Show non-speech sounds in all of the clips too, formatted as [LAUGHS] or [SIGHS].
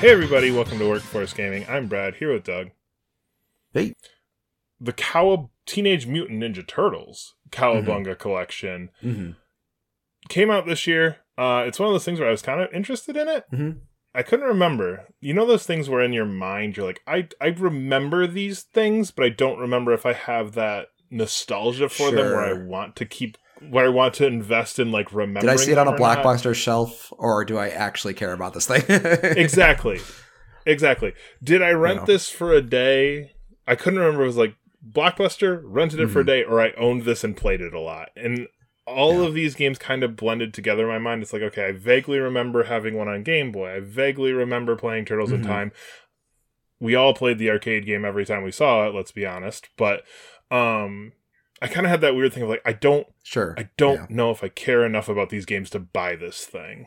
Hey everybody, welcome to Workforce Gaming. I'm Brad, here with Doug. Hey. The Cowa Teenage Mutant Ninja Turtles Cowabunga collection Mm-hmm. came out this year. Uh, it's one of those things where I was kind of interested in it. Mhm. I couldn't remember. You know those things where in your mind you're like, I I remember these things, but I don't remember if I have that nostalgia for them where I want to keep where I want to invest in like remembering. Did I see it on a blockbuster shelf, or do I actually care about this thing? [LAUGHS] exactly exactly did i rent Yeah. this for a day i couldn't remember if it was like blockbuster rented it for a Mhm. day or i owned this and played it a lot and all Yeah. of these games kind of blended together in my mind it's like okay i vaguely remember having one on game boy i vaguely remember playing turtles in Mhm. time we all played the arcade game every time we saw it let's be honest but um i kind of had that weird thing of like i don't Sure. I don't Yeah. know if I care enough about these games to buy this thing.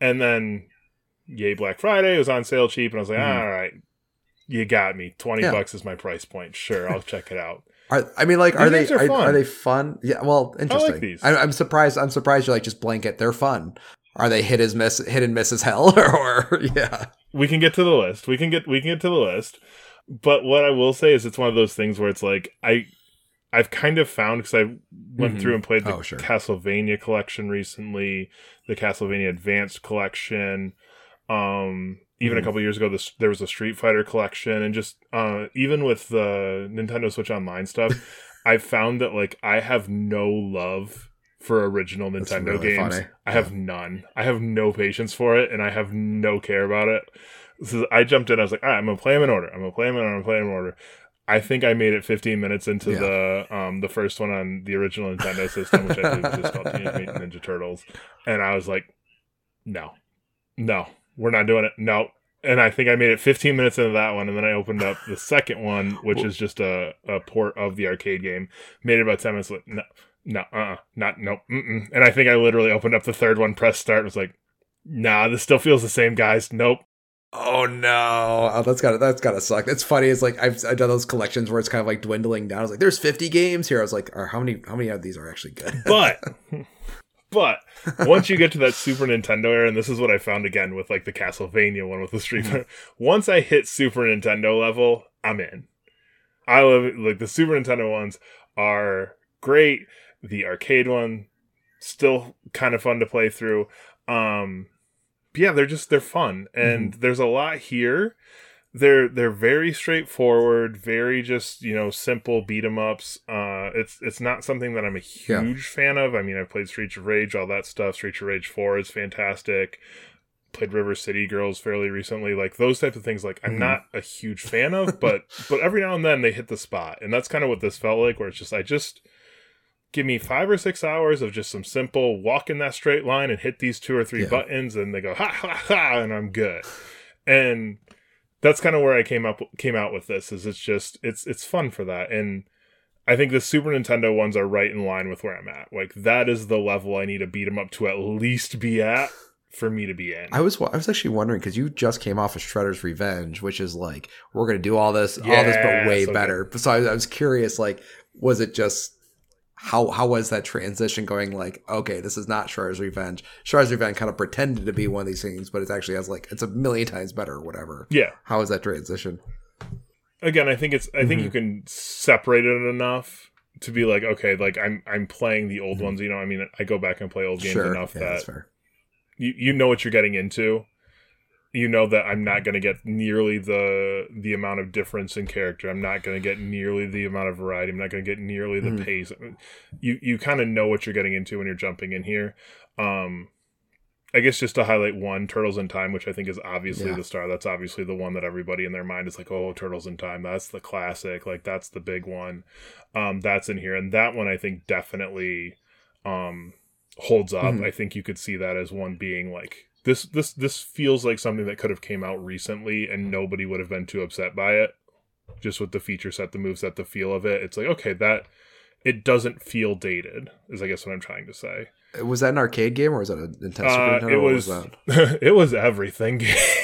And then, yay, Black Friday it was on sale cheap, and I was like, Mhm. all right, you got me. Twenty Yeah. bucks is my price point. Sure, I'll check it out. Are, I mean, like, These are they are are, fun. are they fun? Yeah. Well, interesting. these. I, I'm surprised. I'm surprised. You're like just blanket. They're fun. Are they hit as miss, hit and miss as hell, [LAUGHS] or, yeah? We can get to the list. We can get we can get to the list. But what I will say is, it's one of those things where it's like I. I've kind of found because I went Mhm. through and played the Oh, sure. Castlevania collection recently, the Castlevania Advanced collection. Um, even a Mhm. couple years ago, this there was a Street Fighter collection, and just uh, even with the Nintendo Switch Online stuff, [LAUGHS] I found that like I have no love for original Nintendo really games. funny. I have none. I have no patience for it, and I have no care about it. So I jumped in. I was like, right, I'm gonna play them in order. I'm gonna play them in order. I'm gonna play them in order. I think I made it 15 minutes into Yeah. the um the first one on the original Nintendo system, which I believe was just called Teenage Mutant Ninja Turtles, and I was like, no, no, we're not doing it. No. And I think I made it 15 minutes into that one, and then I opened up the second one, which is just a, a port of the arcade game. Made it about 10 minutes. Like, no, no, uh, uh not, nope, mm-mm. And I think I literally opened up the third one, pressed start, and was like, nah, this still feels the same, guys. Nope. Oh no! Oh, that's gotta that's gotta suck. It's funny. It's like I've, I've done those collections where it's kind of like dwindling down. I was like, "There's 50 games here." I was like, oh, "How many? How many of these are actually good?" [LAUGHS] But, but once you get to that Super Nintendo era, and this is what I found again with like the Castlevania one with the Street Fighter, once I hit Super Nintendo level, I'm in. I love it. Like the Super Nintendo ones are great. The arcade one still kind of fun to play through. Um, yeah, they're just they're fun, and there's a lot here. They're they're very straightforward, very just you know simple beat 'em ups. Uh, it's it's not something that I'm a Yeah. huge fan of. I mean, I've played Streets of Rage, all that stuff. Streets of Rage Four is fantastic. Played River City Girls fairly recently. Like those types of things, like I'm Mhm. not a huge fan of, but but every now and then they hit the spot, and that's kind of what this felt like. Where it's just I just give me five or six hours of just some simple walk in that straight line and hit these two or three Yeah. buttons, and they go ha ha ha, and I'm good. And that's kind of where I came up came out with this. Is it's just it's it's fun for that, and I think the Super Nintendo ones are right in line with where I'm at. Like that is the level I need to beat them up to at least be at for me to be in. I was I was actually wondering because you just came off of Shredder's Revenge, which is like we're gonna do all this, all this, but way so better. So I, I was curious, like, was it just how how was that transition going? Like, okay, this is not Shredder's Revenge. Shredder's Revenge kind of pretended to be one of these things, but it actually has like it's a million times better or whatever. yeah. How was that transition? again i think it's i think you can separate it enough to be like okay like i'm i'm playing the old Mhm. ones you know i mean i go back and play old games Sure, enough yeah, that that's fair. you, you know what you're getting into you know that i'm not going to get nearly the the amount of difference in character i'm not going to get nearly the amount of variety i'm not going to get nearly the Mhm. pace you you kind of know what you're getting into when you're jumping in here um I guess just to highlight one, Turtles in Time, which I think is obviously Yeah. the star. That's obviously the one that everybody in their mind is like, oh, Turtles in Time. That's the classic. Like that's the big one. Um, that's in here, and that one I think definitely um holds up. Mhm. I think you could see that as one being like this. This this feels like something that could have came out recently, and nobody would have been too upset by it. Just with the feature set, the move set, the feel of it, it's like okay, that it doesn't feel dated. Is I guess what I'm trying to say. Was that an arcade game or was that a Nintendo? Uh, it was, that? [LAUGHS] it was everything.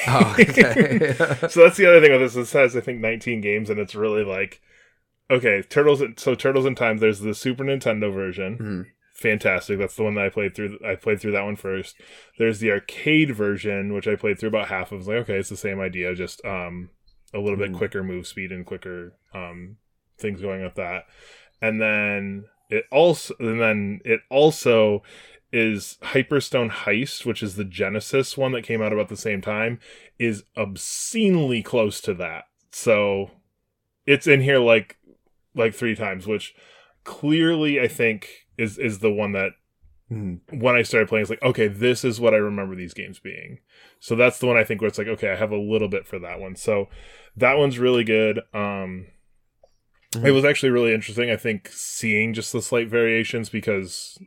Oh, okay. [LAUGHS] so that's the other thing with this. This has I think 19 games, and it's really like okay, Turtles. So Turtles in Time. There's the Super Nintendo version, Mhm. Fantastic. That's the one that I played through. I played through that one first. There's the arcade version, which I played through about half of. I was like, okay, it's the same idea, just um, a little bit Mhm. quicker move speed and quicker um, things going with that. And then it also, and then it also is Hyperstone Heist, which is the Genesis one that came out about the same time, is obscenely close to that. So it's in here like like three times, which clearly I think is is the one that Mhm. when I started playing, it's like, okay, this is what I remember these games being. So that's the one I think where it's like, okay, I have a little bit for that one. So that one's really good. Um, Mhm. It was actually really interesting. I think seeing just the slight variations because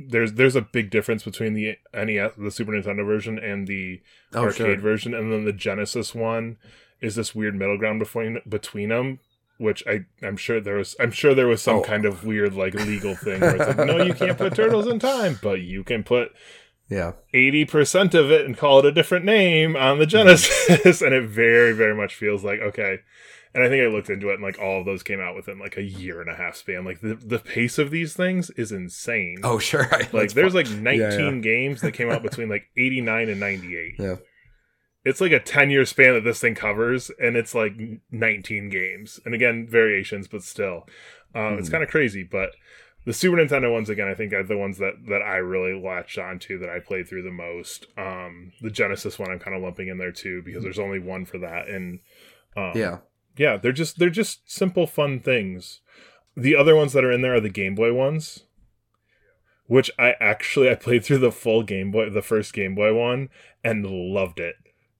there's there's a big difference between the NES, the Super Nintendo version, and the Oh, arcade sure. version, and then the Genesis one is this weird middle ground between between them. Which I I'm sure there was I'm sure there was some Oh. kind of weird like legal thing where it's like no you can't put turtles in time but you can put Yeah. 80% of it and call it a different name on the Genesis. [LAUGHS] and it very, very much feels like, okay. And I think I looked into it and like all of those came out within like a year and a half span. Like the, the pace of these things is insane. Oh, sure. [LAUGHS] like there's fun. like 19 yeah. games that came out between like 89 and 98. Yeah. It's like a 10 year span that this thing covers and it's like 19 games. And again, variations, but still. Um, It's Hmm. kind of crazy, but the Super Nintendo ones again, I think are the ones that that I really latched onto that I played through the most. Um, the Genesis one I'm kind of lumping in there too because there's only one for that, and um, Yeah. yeah, they're just they're just simple fun things. The other ones that are in there are the Game Boy ones, which I actually I played through the full Game Boy, the first Game Boy one, and loved it.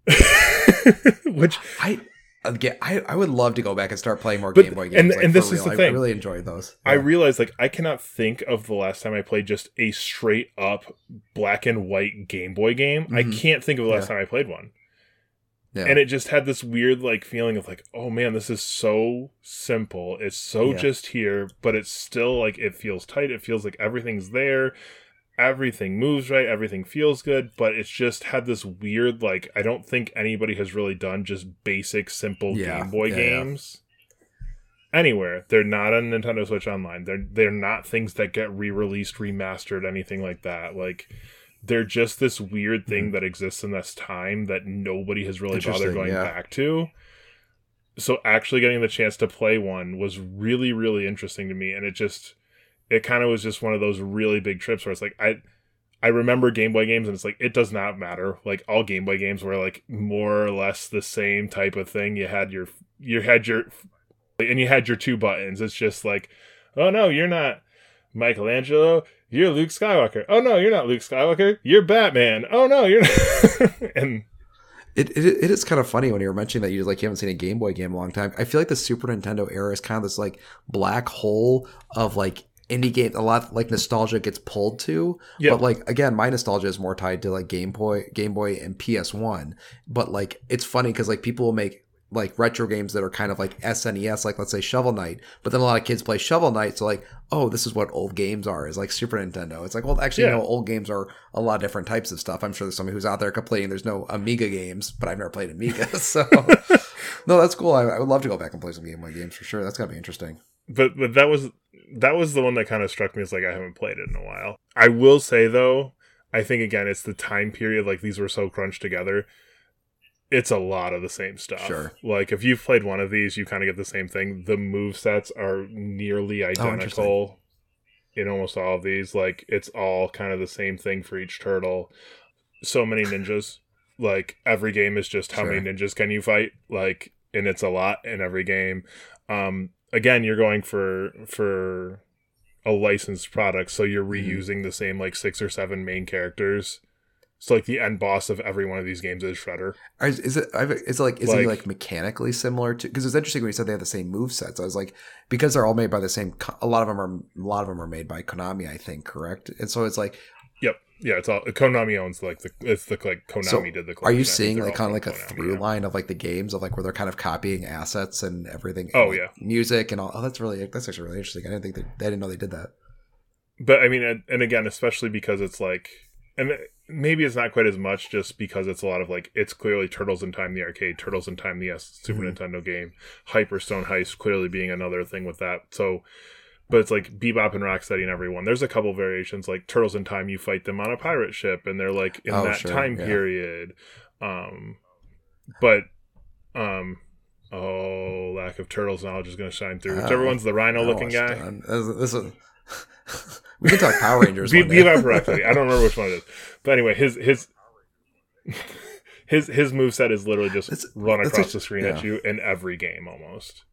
[LAUGHS] which I. Again, I, I would love to go back and start playing more But- Game Boy and- games. like, and this is real. the I- I, really enjoyed those. I realized like I cannot think of the last time I played just a straight up black and white Game Boy game. I Mhm. can't think of the last Yeah. time I played one. yeah. And it just had this weird like feeling of like, oh man, this is so simple. It's so Yeah. just here, but it's still like it feels tight. It feels like everything's there. Everything moves right, everything feels good, but it's just had this weird like I don't think anybody has really done just basic simple Yeah. Game Boy Yeah, yeah. games anywhere. They're not on Nintendo Switch Online. They're they're not things that get re-released, remastered, anything like that. Like they're just this weird thing that exists in this time that nobody has really bothered Mm-hmm. Going yeah. back to. So actually getting the chance to play one was really really interesting to me and it just it kind of was just one of those really big trips where it's like I I remember Game Boy games and it's like it does not matter. Like all Game Boy games were like more or less the same type of thing. You had your you had your and you had your two buttons. It's just like, oh no, you're not Michelangelo. You're Luke Skywalker. Oh no, you're not Luke Skywalker. You're Batman. Oh no, you're [LAUGHS] and It, it, it is kind of funny when you were mentioning that you just like you haven't seen a Game Boy game in a long time. I feel like the Super Nintendo era is kind of this like black hole of like indie games. A lot like nostalgia gets pulled to, Yeah. but like again, my nostalgia is more tied to like Game Boy, Game Boy, and PS One. But like it's funny because like people will make like retro games that are kind of like SNES, like let's say Shovel Knight. But then a lot of kids play Shovel Knight, so like, oh, this is what old games are. Is like Super Nintendo. It's like, well, actually, Yeah. no, old games are a lot of different types of stuff. I'm sure there's somebody who's out there complaining there's no Amiga games, but I've never played Amiga, [LAUGHS] so [LAUGHS] no, that's cool. I, I would love to go back and play some Game Boy games for sure. That's gotta be interesting. but but that was that was the one that kind of struck me as like I haven't played it in a while. I will say though, I think again it's the time period like these were so crunched together. It's a lot of the same stuff. Sure. Like if you've played one of these, you kind of get the same thing. The move sets are nearly Oh, identical in almost all of these. Like it's all kind of the same thing for each turtle. So many [SIGHS] ninjas. Like every game is just how many ninjas can you fight? Like and it's a lot in every game. Um again, you're going for for a licensed product, so you're Mhm. reusing the same like six or seven main characters. So like the end boss of every one of these games is Shredder. Is, is it? Is it like? He Like- like mechanically similar to? Because it's interesting when you said they have the same move sets. I was like, because they're all made by the same. A lot of them are. A lot of them are made by Konami, I think. Correct. And so it's like, Yep. Yeah, it's all Konami owns like the it's the like Konami So, did the. are collection. I you seeing like kind of like a Konami, through yeah. line of like the games of like where they're kind of copying assets and everything? Oh, like, yeah. music and all. Oh, that's really that's actually really interesting. I didn't think they, I didn't know they did that. But I mean, and, and again, especially because it's like, and maybe it's not quite as much just because it's a lot of like, it's clearly Turtles in Time the arcade, Turtles in Time the S Super Mhm. Nintendo game, Hyperstone Heist clearly being another thing with that. So but it's like Bebop and Rocksteady and everyone. There's a couple variations like Turtles in Time. You fight them on a pirate ship, and they're like in Oh, that sure, time yeah. period. Um, but um, oh, lack of turtles knowledge is going to shine through. Whichever Oh, one's the rhino looking guy. done. This, is, [LAUGHS] we can talk Power Rangers. Be-. Bebop or Rocksteady. I don't remember which one it is. But anyway, his his [LAUGHS] his his move set is literally just It's- run across a- the screen yeah. at you in every game almost.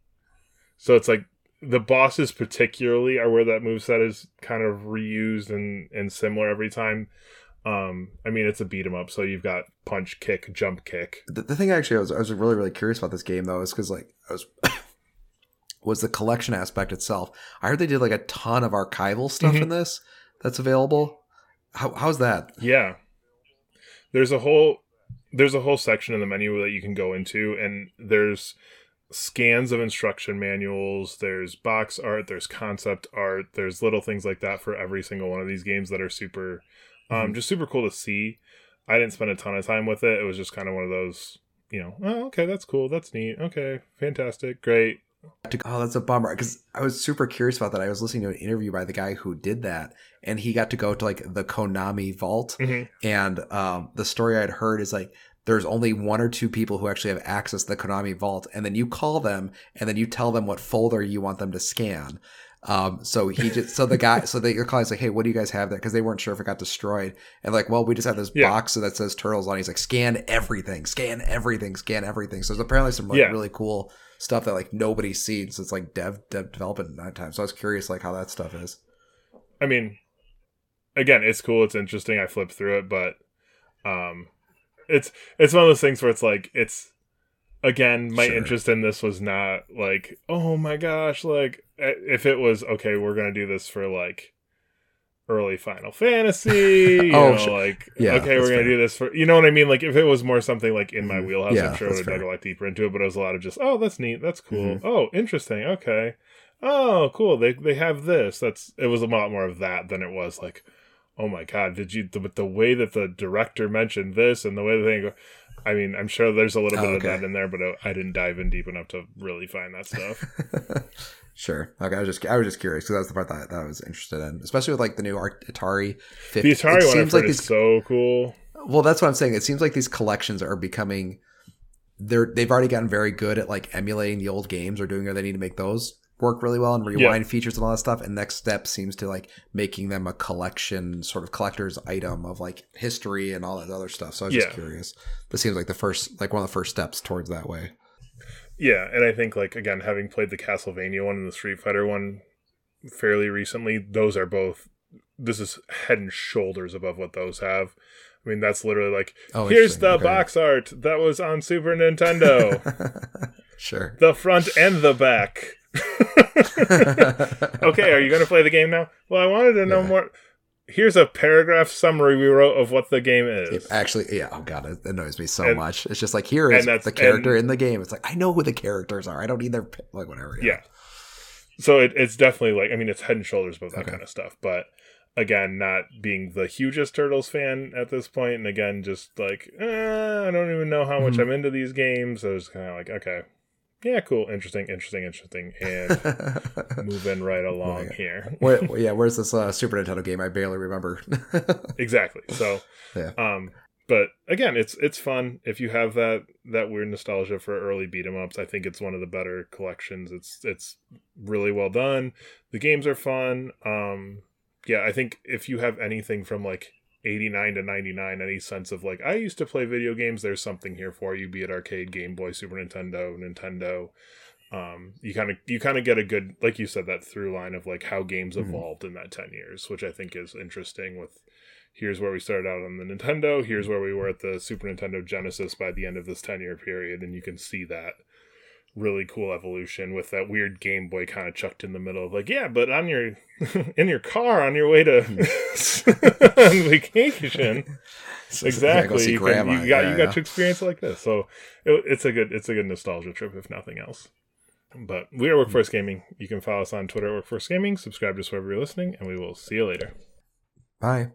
So it's like the bosses particularly are where that move set is kind of reused and and similar every time. Um, I mean it's a beat 'em up, so you've got punch, kick, jump, kick. the, the thing actually I was, I was really really curious about this game though is because like I was [COUGHS] was the collection aspect itself. I heard they did like a ton of archival stuff Mhm. in this that's available. How, how's that? Yeah. There's a whole there's a whole section in the menu that you can go into and there's scans of instruction manuals, there's box art, there's concept art, there's little things like that for every single one of these games that are super um Mhm. just super cool to see. I didn't spend a ton of time with it. It was just kind of one of those, you know, oh, okay, that's cool, that's neat. Okay, fantastic, great. Oh, that's a bummer because I was super curious about that. I was listening to an interview by the guy who did that, and he got to go to like the Konami vault. Mhm. And um, the story I'd heard is like there's only one or two people who actually have access to the Konami vault, and then you call them, and then you tell them what folder you want them to scan. Um, so he just so the guy so they calling like, hey, what do you guys have there? Because they weren't sure if it got destroyed, and like, well, we just have this Yeah. box that says turtles on. it. He's like, scan everything, scan everything, scan everything. So there's apparently some like Yeah. really cool stuff that like nobody's seen since like dev dev development that time. So I was curious like how that stuff is. I mean, again, it's cool. It's interesting. I flipped through it, but um, it's it's one of those things where it's like it's again my Sure. interest in this was not like oh my gosh like eh, if it was okay we're gonna do this for like early final fantasy [LAUGHS] you Oh, know sure. like Yeah, okay we're gonna fair. do this for you know what i mean like if it was more something like in my Mhm. wheelhouse Yeah, i'm sure i would have dug a lot deeper into it but it was a lot of just oh that's neat that's cool Mhm. oh interesting okay oh cool they they have this that's it was a lot more of that than it was like oh my god did you the, but the way that the director mentioned this and the way the thing i mean i'm sure there's a little bit Oh, of that in there but i didn't dive in deep enough to really find that stuff [LAUGHS] sure. Okay, I was just I was just curious because that's the part that, that I was interested in, especially with like the new Ar- Atari. 50. the atari it one seems like heard these is so cool Well, that's what I'm saying. It seems like these collections are becoming they're they've already gotten very good at like emulating the old games or doing what they need to make those work really well and rewind features and all that stuff. And next step seems to like making them a collection sort of collector's item of like history and all that other stuff. So I was Yeah. just curious. This seems like the first like one of the first steps towards that way. Yeah, and I think like again, having played the Castlevania one and the Street Fighter one fairly recently, those are both this is head and shoulders above what those have. I mean, that's literally like Oh, here's the Okay. box art that was on Super Nintendo, [LAUGHS] sure. the front and the back. [LAUGHS] okay, are you going to play the game now? Well, I wanted to know Yeah. more. Here's a paragraph summary we wrote of what the game is. Actually, yeah. Oh god, it annoys me so And- much. It's just like here is the character and- in the game. It's like I know who the characters are. I don't need their like whatever. yeah so it, it's definitely like i mean it's head and shoulders above that Okay. kind of stuff but again not being the hugest turtles fan at this point and again just like eh, i don't even know how much Mhm. i'm into these games i was kind of like okay yeah cool interesting interesting interesting and [LAUGHS] moving right along yeah. here Where, [LAUGHS] yeah, where's this uh, Super Nintendo game? I barely remember. [LAUGHS] exactly so Yeah. um but again it's it's fun if you have that that weird nostalgia for early beat 'em ups i think it's one of the better collections it's it's really well done the games are fun um yeah i think if you have anything from like 89 to 99 any sense of like i used to play video games there's something here for you be it arcade game boy super nintendo nintendo um you kind of you kind of get a good like you said that through line of like how games Mhm. evolved in that 10 years which i think is interesting with here's where we started out on the Nintendo, here's where we were at the Super Nintendo Genesis by the end of this 10 year period, and you can see that really cool evolution with that weird Game Boy kind of chucked in the middle of like, yeah, but on your [LAUGHS] in your car on your way to on [LAUGHS] vacation. So, exactly. You, can- you got Yeah, you got yeah. to experience it like this. So it, it's a good it's a good nostalgia trip if nothing else. But we are Workforce Gaming. You can follow us on Twitter at Workforce Gaming, subscribe to us wherever you're listening, and we will see you later. Bye.